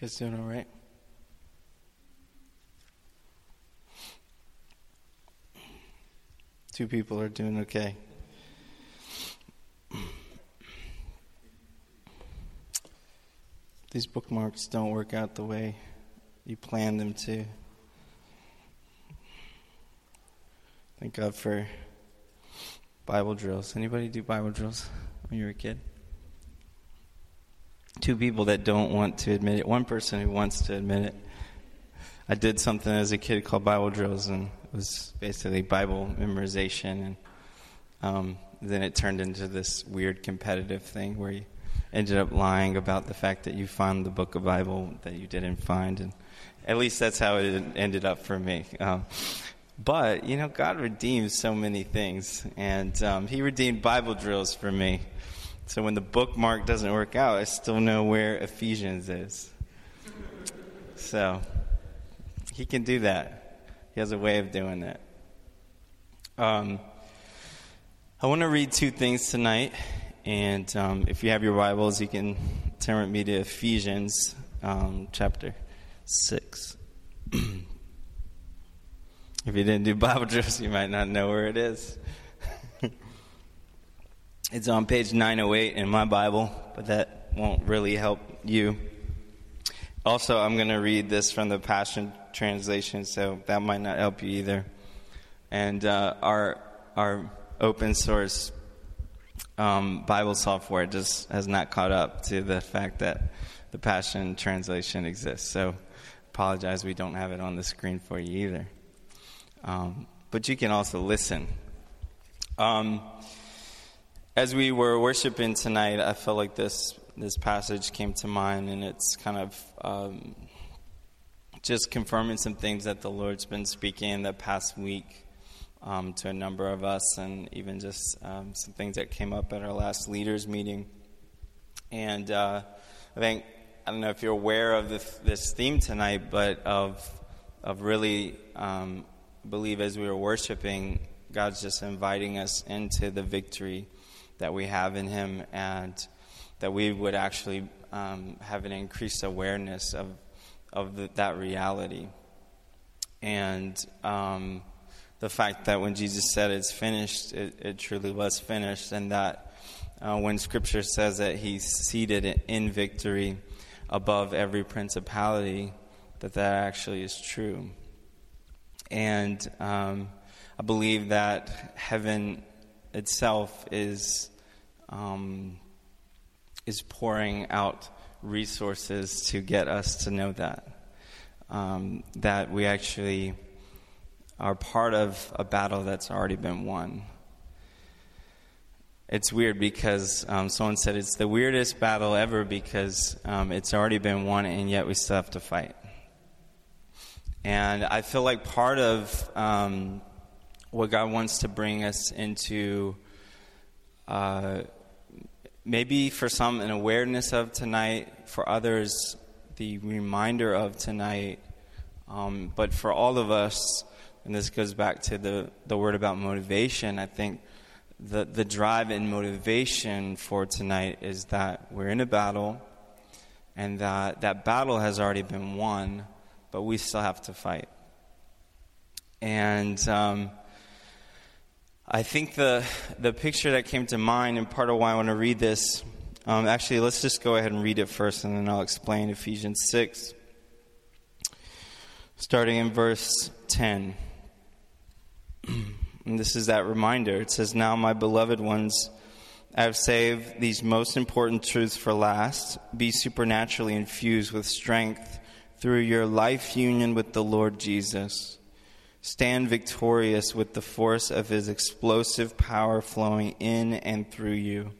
guys doing all right? Two people are doing okay. These bookmarks don't work out the way you planned them to. Thank God for Bible drills. Anybody do Bible drills when you were a kid? Two people that don't want to admit it. One person who wants to admit it. I did something as a kid called Bible drills, and it was basically Bible memorization. And um, then it turned into this weird competitive thing where you ended up lying about the fact that you found the book of Bible that you didn't find. And at least that's how it ended up for me. Um, but, you know, God redeems so many things. And um, He redeemed Bible drills for me. So when the bookmark doesn't work out, I still know where Ephesians is. So He can do that. He has a way of doing that. Um, I want to read two things tonight. And um, if you have your Bibles, you can turn with me to Ephesians um, chapter 6. If you didn't do Bible drills, you might not know where it is. It's on page 908 in my Bible, but that won't really help you. Also, I'm going to read this from the Passion Translation, so that might not help you either. And uh, our our open source um, Bible software just has not caught up to the fact that the Passion Translation exists. So, apologize, we don't have it on the screen for you either. Um, but you can also listen. Um, as we were worshiping tonight, I felt like this this passage came to mind, and it's kind of um, just confirming some things that the Lord's been speaking in the past week um, to a number of us, and even just um, some things that came up at our last leaders meeting. And uh, I think I don't know if you're aware of this, this theme tonight, but of of really um, believe as we were worshiping, God's just inviting us into the victory that we have in Him, and that we would actually um, have an increased awareness of of the, that reality, and um, the fact that when Jesus said it's finished, it, it truly was finished, and that uh, when Scripture says that He's seated in victory above every principality, that that actually is true. And um, I believe that heaven itself is um, is pouring out resources to get us to know that um, that we actually are part of a battle that's already been won. It's weird because um, someone said it's the weirdest battle ever because um, it's already been won and yet we still have to fight. And I feel like part of um, what God wants to bring us into, uh, maybe for some, an awareness of tonight, for others, the reminder of tonight, um, but for all of us, and this goes back to the, the word about motivation, I think the, the drive and motivation for tonight is that we're in a battle, and that that battle has already been won but we still have to fight. And um, I think the the picture that came to mind, and part of why I want to read this, um, actually, let's just go ahead and read it first, and then I'll explain Ephesians six, starting in verse ten. and this is that reminder. It says, "Now, my beloved ones." I have saved these most important truths for last. Be supernaturally infused with strength through your life union with the Lord Jesus. Stand victorious with the force of his explosive power flowing in and through you.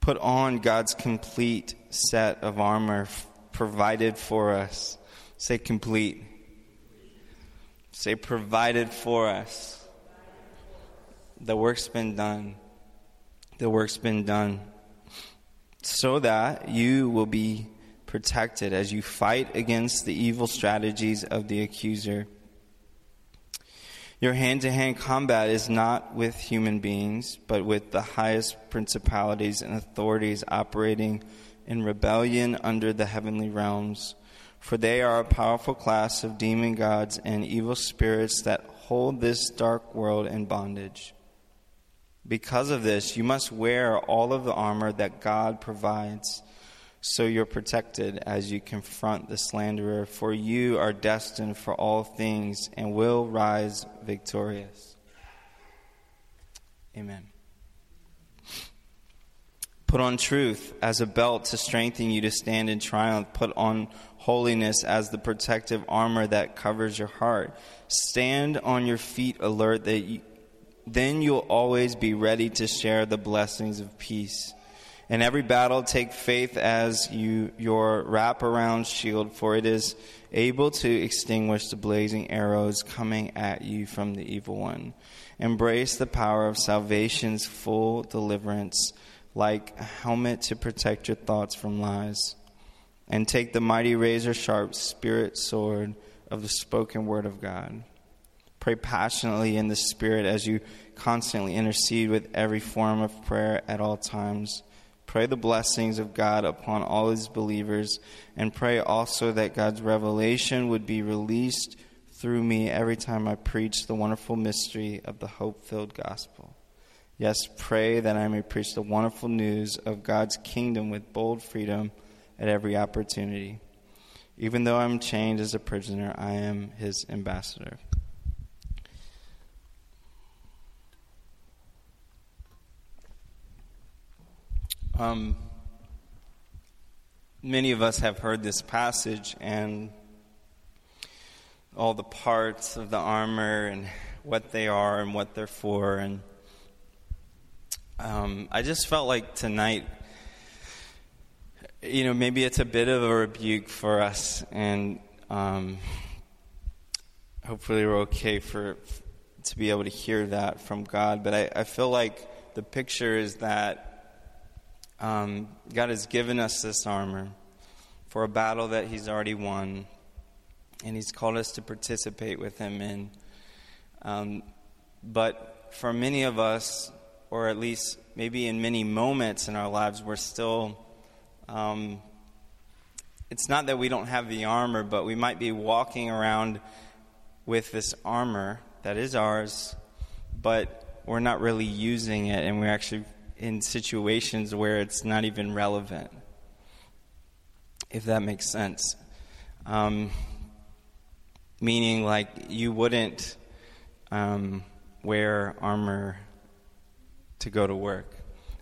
Put on God's complete set of armor provided for us. Say complete. Say provided for us. The work's been done. The work's been done. So that you will be protected as you fight against the evil strategies of the accuser. Your hand to hand combat is not with human beings, but with the highest principalities and authorities operating in rebellion under the heavenly realms. for they are a powerful class of demon gods and evil spirits that hold this dark world in bondage. Because of this, you must wear all of the armor that God provides so you're protected as you confront the slanderer, for you are destined for all things and will rise victorious. Amen. Put on truth as a belt to strengthen you to stand in triumph. Put on holiness as the protective armor that covers your heart. Stand on your feet alert that you, then you'll always be ready to share the blessings of peace. In every battle, take faith as you, your wraparound shield, for it is able to extinguish the blazing arrows coming at you from the evil one. Embrace the power of salvation's full deliverance, like a helmet to protect your thoughts from lies. And take the mighty razor sharp spirit sword of the spoken word of God. Pray passionately in the Spirit as you constantly intercede with every form of prayer at all times. Pray the blessings of God upon all his believers, and pray also that God's revelation would be released through me every time I preach the wonderful mystery of the hope filled gospel. Yes, pray that I may preach the wonderful news of God's kingdom with bold freedom at every opportunity. Even though I'm chained as a prisoner, I am his ambassador. Um, many of us have heard this passage and all the parts of the armor and what they are and what they're for. And um, I just felt like tonight, you know, maybe it's a bit of a rebuke for us, and um, hopefully we're okay for to be able to hear that from God. But I, I feel like the picture is that um, God has given us this armor for a battle that He's already won, and He's called us to participate with Him in. Um, but for many of us, or at least maybe in many moments in our lives, we're still. Um, it's not that we don't have the armor, but we might be walking around with this armor that is ours, but we're not really using it, and we're actually in situations where it's not even relevant, if that makes sense. Um, meaning, like, you wouldn't um, wear armor to go to work.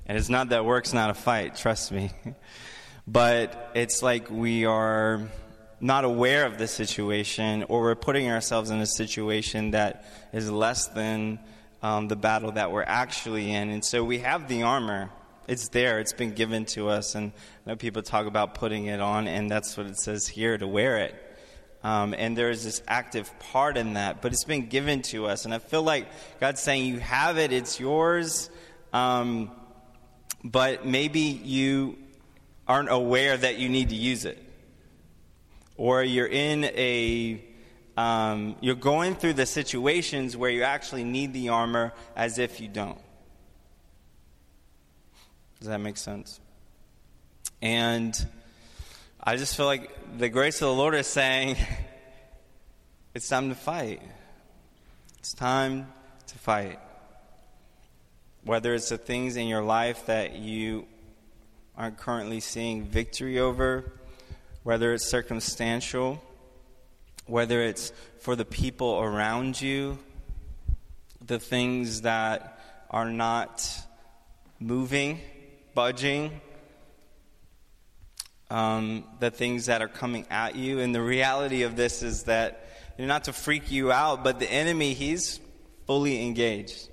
And it's not that work's not a fight, trust me. but it's like we are not aware of the situation, or we're putting ourselves in a situation that is less than um, the battle that we're actually in. And so we have the armor. It's there. It's been given to us. And I know people talk about putting it on, and that's what it says here to wear it. Um, and there is this active part in that, but it's been given to us. And I feel like God's saying, You have it, it's yours. Um, but maybe you aren't aware that you need to use it. Or you're in a um, you're going through the situations where you actually need the armor as if you don't. Does that make sense? And I just feel like the grace of the Lord is saying, it's time to fight. It's time to fight. Whether it's the things in your life that you aren't currently seeing victory over, whether it's circumstantial, whether it's for the people around you, the things that are not moving, budging, um, the things that are coming at you. And the reality of this is that, you know, not to freak you out, but the enemy, he's fully engaged.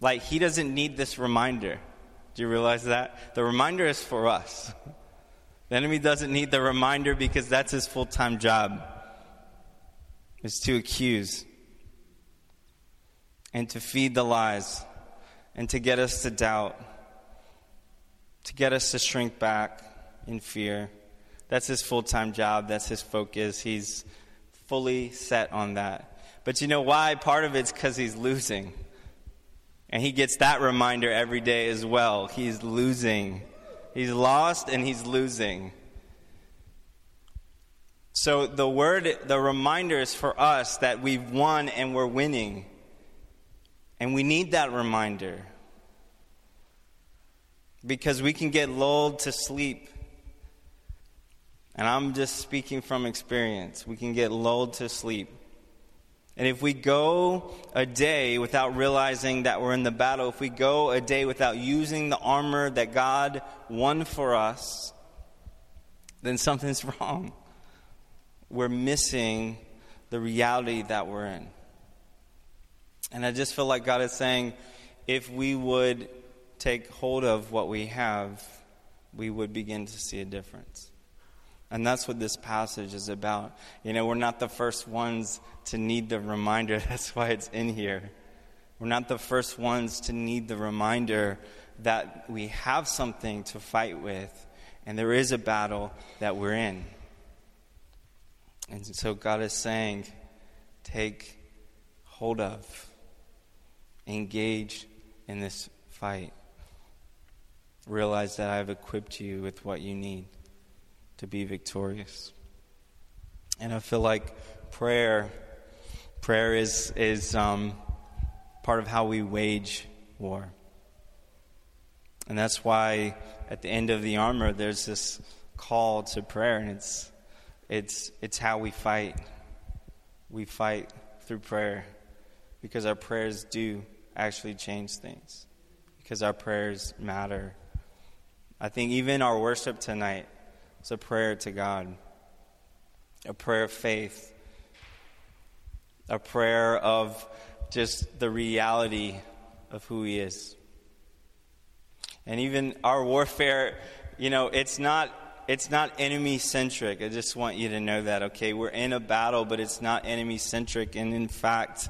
Like, he doesn't need this reminder. Do you realize that? The reminder is for us. The enemy doesn't need the reminder because that's his full time job is to accuse and to feed the lies and to get us to doubt, to get us to shrink back in fear. That's his full time job, that's his focus. He's fully set on that. But you know why? Part of it's because he's losing. And he gets that reminder every day as well. He's losing. He's lost and he's losing. So the word, the reminder is for us that we've won and we're winning. And we need that reminder. Because we can get lulled to sleep. And I'm just speaking from experience. We can get lulled to sleep. And if we go a day without realizing that we're in the battle, if we go a day without using the armor that God won for us, then something's wrong. We're missing the reality that we're in. And I just feel like God is saying if we would take hold of what we have, we would begin to see a difference. And that's what this passage is about. You know, we're not the first ones to need the reminder. That's why it's in here. We're not the first ones to need the reminder that we have something to fight with and there is a battle that we're in. And so God is saying, take hold of, engage in this fight. Realize that I've equipped you with what you need to be victorious. And I feel like prayer, prayer is is um, part of how we wage war. And that's why at the end of the armor there's this call to prayer, and it's it's it's how we fight. We fight through prayer because our prayers do actually change things. Because our prayers matter. I think even our worship tonight is a prayer to God, a prayer of faith, a prayer of just the reality of who He is. And even our warfare, you know, it's not it's not enemy centric. I just want you to know that, okay? We're in a battle, but it's not enemy centric. And in fact,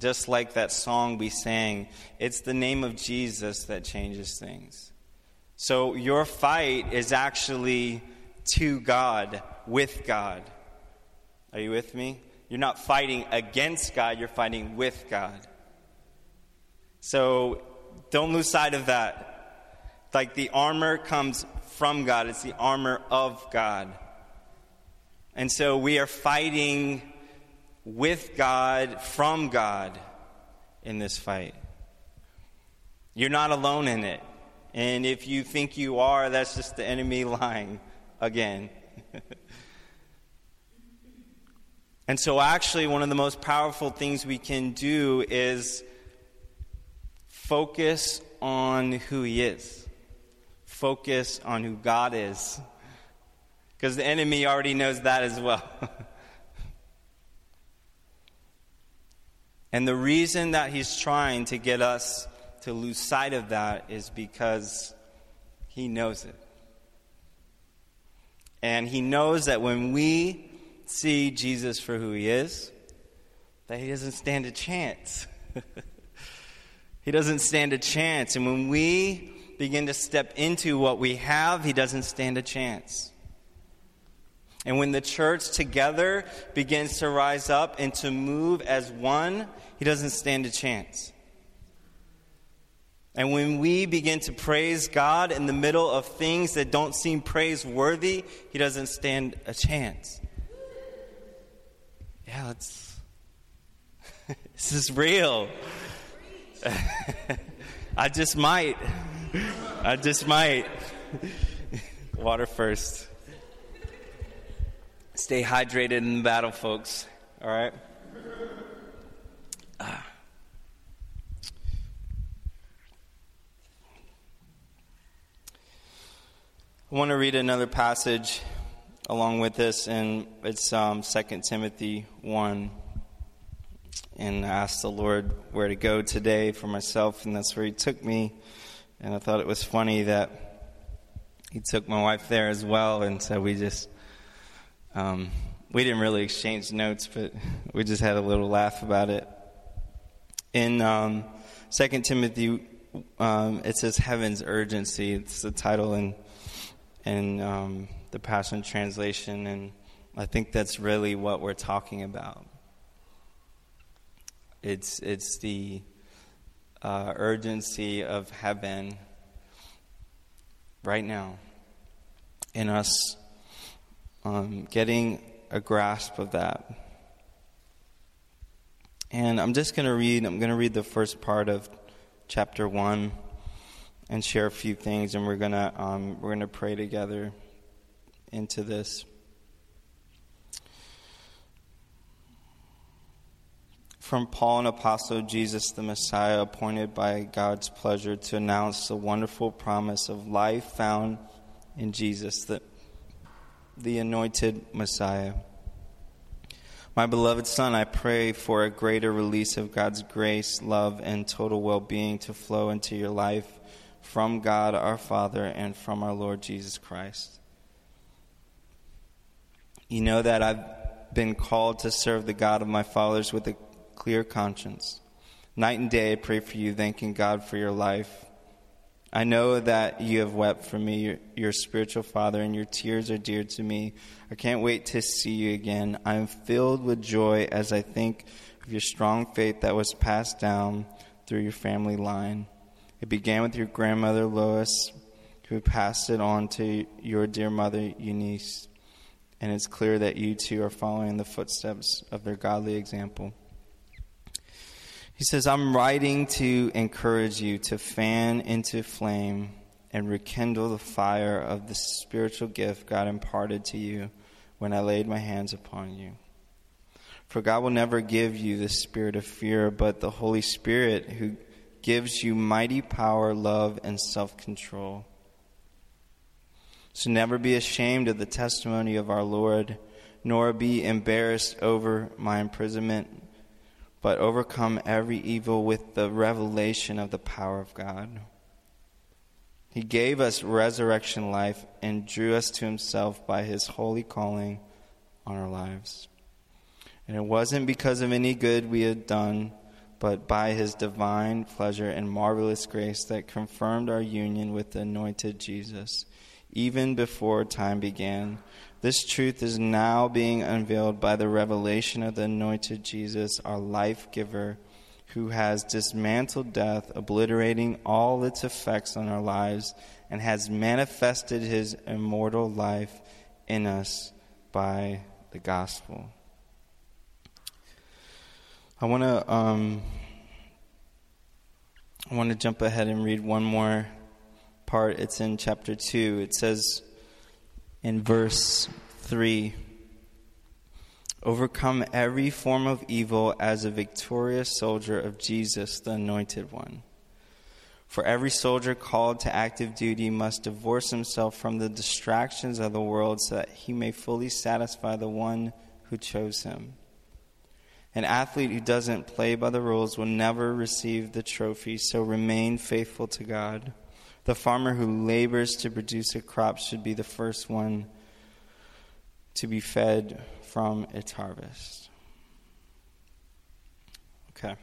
just like that song we sang, it's the name of Jesus that changes things. So your fight is actually to God, with God. Are you with me? You're not fighting against God, you're fighting with God. So don't lose sight of that. Like the armor comes from God, it's the armor of God. And so we are fighting with God, from God in this fight. You're not alone in it. And if you think you are, that's just the enemy lying again. and so, actually, one of the most powerful things we can do is focus on who He is, focus on who God is. Because the enemy already knows that as well. and the reason that he's trying to get us to lose sight of that is because he knows it. And he knows that when we see Jesus for who he is, that he doesn't stand a chance. he doesn't stand a chance. And when we begin to step into what we have, he doesn't stand a chance. And when the church together begins to rise up and to move as one, he doesn't stand a chance. And when we begin to praise God in the middle of things that don't seem praiseworthy, He doesn't stand a chance. Yeah, it's. this is real. I just might. I just might. Water first. Stay hydrated in the battle, folks. All right? Ah. I want to read another passage along with this, and it's um, 2 Timothy 1. And I asked the Lord where to go today for myself, and that's where He took me. And I thought it was funny that He took my wife there as well, and so we just. Um, we didn't really exchange notes, but we just had a little laugh about it. In um, 2 Timothy, um, it says Heaven's Urgency. It's the title in in um, the Passion Translation, and I think that's really what we're talking about. It's it's the uh, urgency of heaven right now in us um, getting a grasp of that. And I'm just going to read, I'm going to read the first part of chapter 1 and share a few things, and we're going to um, we're going to pray together into this. From Paul, an apostle of Jesus the Messiah, appointed by God's pleasure to announce the wonderful promise of life found in Jesus, the, the anointed Messiah. My beloved Son, I pray for a greater release of God's grace, love, and total well being to flow into your life from God our Father and from our Lord Jesus Christ. You know that I've been called to serve the God of my fathers with a clear conscience. Night and day I pray for you, thanking God for your life I know that you have wept for me, your, your, spiritual father, and your tears are dear to me. I can't wait to see you again. I am filled with joy as I think of your strong faith that was passed down through your family line. It began with your grandmother, Lois, who passed it on to your dear mother, Eunice. And it's clear that you too are following the footsteps of their godly example. He says, I'm writing to encourage you to fan into flame and rekindle the fire of the spiritual gift God imparted to you when I laid my hands upon you. For God will never give you the spirit of fear, but the Holy Spirit who gives you mighty power, love, and self control. So never be ashamed of the testimony of our Lord, nor be embarrassed over my imprisonment but overcome every evil with the revelation of the power of God. He gave us resurrection life and drew us to himself by his holy calling on our lives. And it wasn't because of any good we had done, but by his divine pleasure and marvelous grace that confirmed our union with the anointed Jesus, even before time began this truth is now being unveiled by the revelation of the anointed Jesus, our life giver, who has dismantled death, obliterating all its effects on our lives, and has manifested his immortal life in us by the gospel. I want to um, I want to jump ahead and read one more part. It's in chapter 2. It says in verse 3 Overcome every form of evil as a victorious soldier of Jesus, the Anointed One. For every soldier called to active duty must divorce himself from the distractions of the world so that he may fully satisfy the one who chose him. An athlete who doesn't play by the rules will never receive the trophy, so remain faithful to God. The farmer who labors to produce a crop should be the first one to be fed from its harvest. Okay.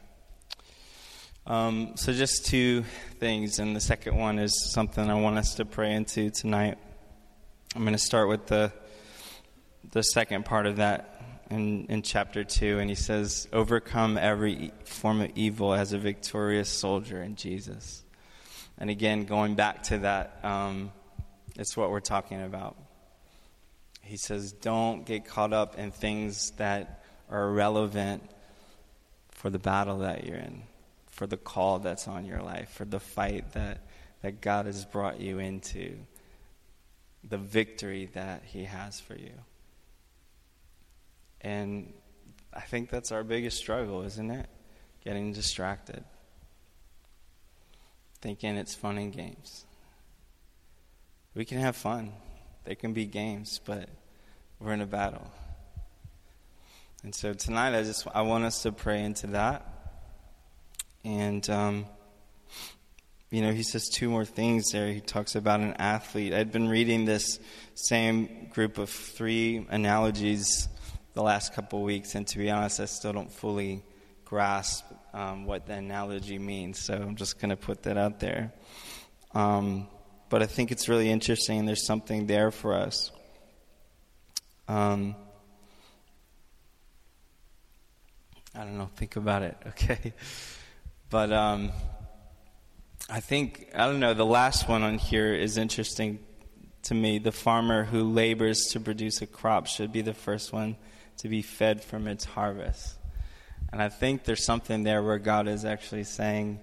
Um, so, just two things, and the second one is something I want us to pray into tonight. I'm going to start with the the second part of that in, in chapter 2, and he says, Overcome every form of evil as a victorious soldier in Jesus. And again, going back to that, um, it's what we're talking about. He says, don't get caught up in things that are irrelevant for the battle that you're in, for the call that's on your life, for the fight that, that God has brought you into, the victory that He has for you. And I think that's our biggest struggle, isn't it? Getting distracted thinking it's fun and games. We can have fun, there can be games, but we're in a battle. And so tonight, I just I want us to pray into that. And um, you know, he says two more things there. He talks about an athlete. I'd been reading this same group of three analogies the last couple weeks, and to be honest, I still don't fully grasp um, what the analogy means. So I'm just going to put that out there. Um, but I think it's really interesting. There's something there for us. Um, I don't know. Think about it, okay? But um, I think I don't know. The last one on here is interesting to me. The farmer who labors to produce a crop should be the first one to be fed from its harvest. And I think there's something there where God is actually saying,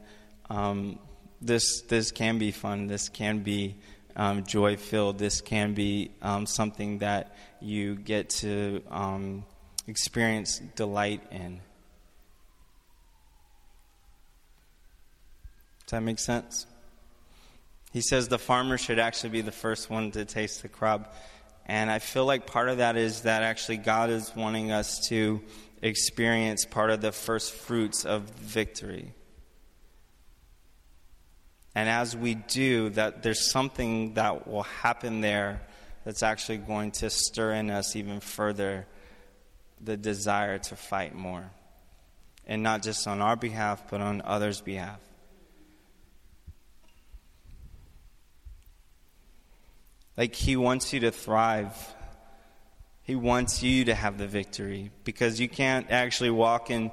um, this, this can be fun, this can be um, joy filled, this can be um, something that you get to um, experience delight in. Does that make sense? He says the farmer should actually be the first one to taste the crop. And I feel like part of that is that actually God is wanting us to experience part of the first fruits of victory. And as we do, that there's something that will happen there that's actually going to stir in us even further the desire to fight more. And not just on our behalf, but on others' behalf. Like He wants you to thrive. He wants you to have the victory because you can't actually walk in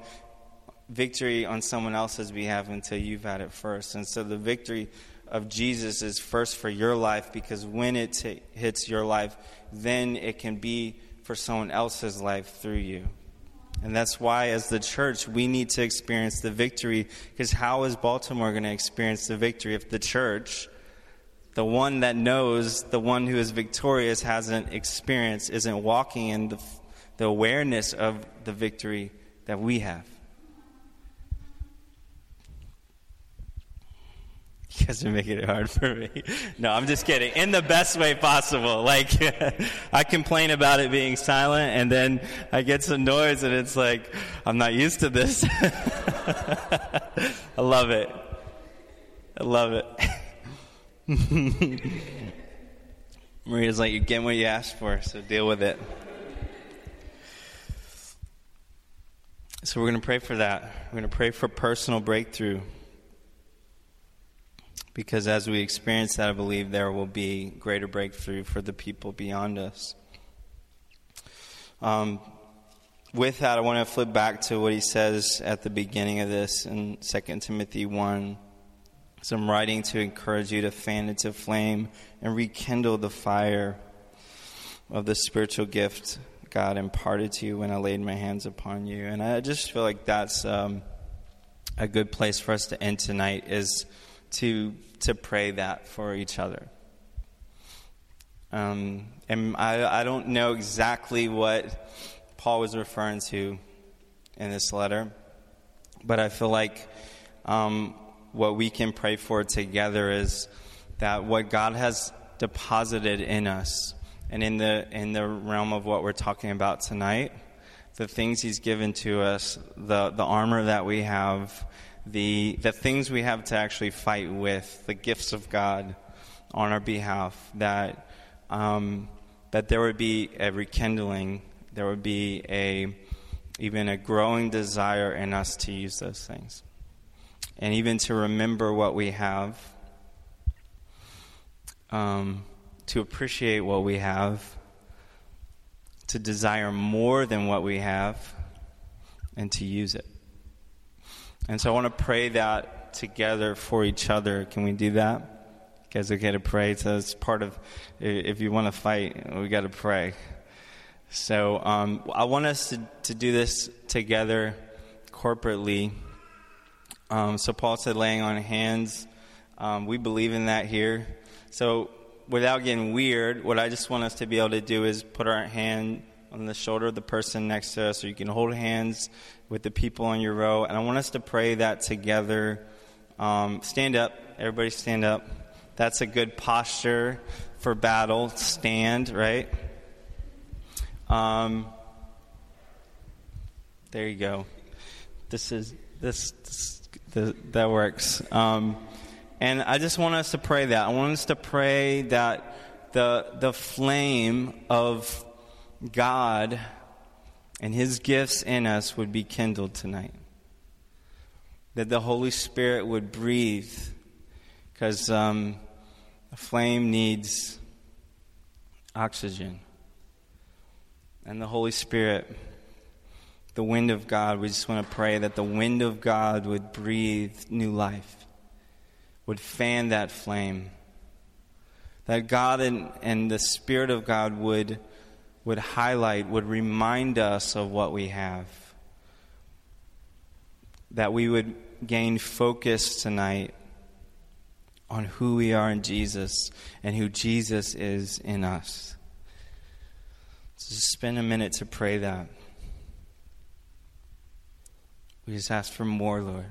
victory on someone else's behalf until you've had it first. And so the victory of Jesus is first for your life because when it t- hits your life, then it can be for someone else's life through you. And that's why, as the church, we need to experience the victory. Because how is Baltimore going to experience the victory if the church, the one that knows, the one who is victorious, hasn't experienced, isn't walking in the, the awareness of the victory that we have? You guys are making it hard for me. No, I'm just kidding. In the best way possible. Like, I complain about it being silent, and then I get some noise, and it's like, I'm not used to this. I love it. I love it. Maria's like, you're getting what you asked for, so deal with it. So, we're going to pray for that. We're going to pray for personal breakthrough. Because as we experience that, I believe there will be greater breakthrough for the people beyond us. Um, with that, I want to flip back to what he says at the beginning of this in 2 Timothy 1. So I'm writing to encourage you to fan into flame and rekindle the fire of the spiritual gift God imparted to you when I laid my hands upon you. And I just feel like that's um, a good place for us to end tonight is to, to pray that for each other. Um, and I, I don't know exactly what Paul was referring to in this letter, but I feel like um, what we can pray for together is that what God has deposited in us and in the in the realm of what we're talking about tonight, the things He's given to us, the the armor that we have, the, the things we have to actually fight with, the gifts of God on our behalf, that, um, that there would be a rekindling, there would be a, even a growing desire in us to use those things. And even to remember what we have, um, to appreciate what we have, to desire more than what we have, and to use it. And so I want to pray that together for each other. Can we do that? You guys okay to pray? So it's part of, if you want to fight, we got to pray. So um, I want us to, to do this together corporately. Um, so Paul said laying on hands. Um, we believe in that here. So without getting weird, what I just want us to be able to do is put our hand on the shoulder of the person next to us, or you can hold hands with the people on your row. And I want us to pray that together. Um, stand up. Everybody stand up. That's a good posture for battle. Stand, right? Um, there you go. This is this, this the, that works. Um, and I just want us to pray that. I want us to pray that the the flame of God and His gifts in us would be kindled tonight. That the Holy Spirit would breathe, because um, a flame needs oxygen. And the Holy Spirit, the wind of God, we just want to pray that the wind of God would breathe new life, would fan that flame that God and, and the Spirit of God would, would highlight, would remind us of what we have. That we would gain focus tonight on who we are in Jesus and who Jesus is in us. So just spend a minute to pray that. We just ask for more, Lord.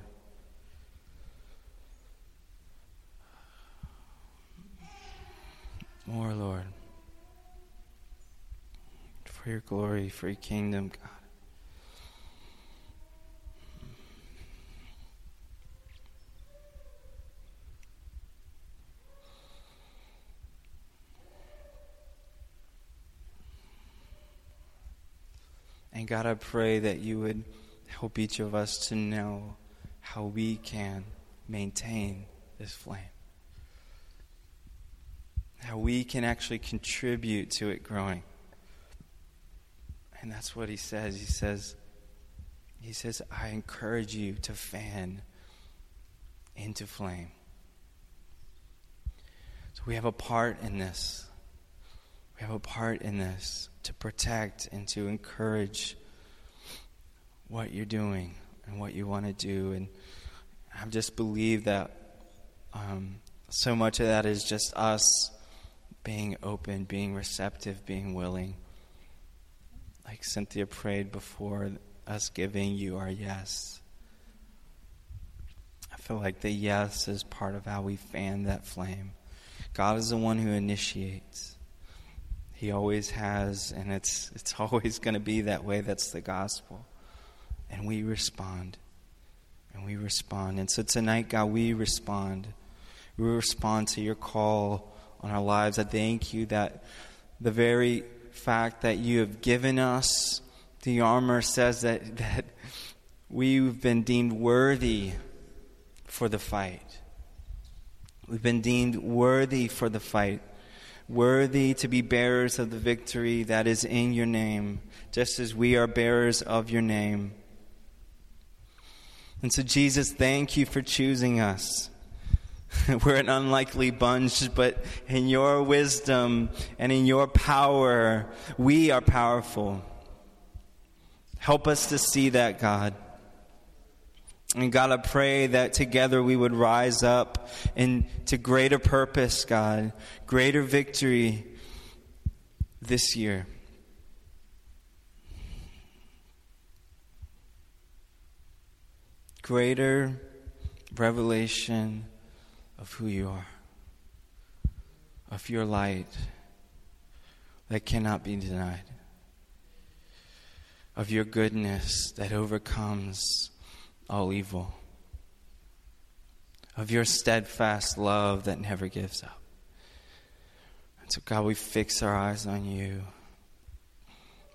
More, Lord. For your glory, for your kingdom, God. And God, I pray that you would help each of us to know how we can maintain this flame. How we can actually contribute to it growing. And that's what he says. He says, he says, I encourage you to fan into flame. So we have a part in this. We have a part in this to protect and to encourage what you're doing and what you want to do. And I just believe that um, so much of that is just us being open, being receptive, being willing. Like Cynthia prayed before, us giving you our yes. I feel like the yes is part of how we fan that flame. God is the one who initiates. He always has, and it's, it's always going to be that way. That's the gospel. And we respond. And we respond. And so tonight, God, we respond. We respond to your call on our lives. I thank you that the very fact that you have given us the armor says that, that we've been deemed worthy for the fight. We've been deemed worthy for the fight worthy to be bearers of the victory that is in your name, just as we are bearers of your name. And so, Jesus, thank you for choosing us. We're an unlikely bunch, but in your wisdom and in your power, we are powerful. Help us to see that, God. And God, I pray that together we would rise up into greater purpose, God, greater victory this year. Greater revelation of who you are, of your light that cannot be denied, of your goodness that overcomes all evil, of your steadfast love that never gives up. And so, God, we fix our eyes on you.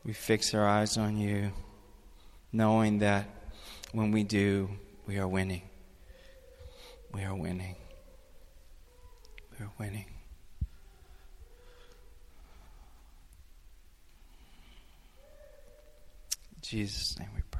We fix our eyes on you, knowing that when we do, we are winning. We are winning. We are winning. Jesus' name we pray.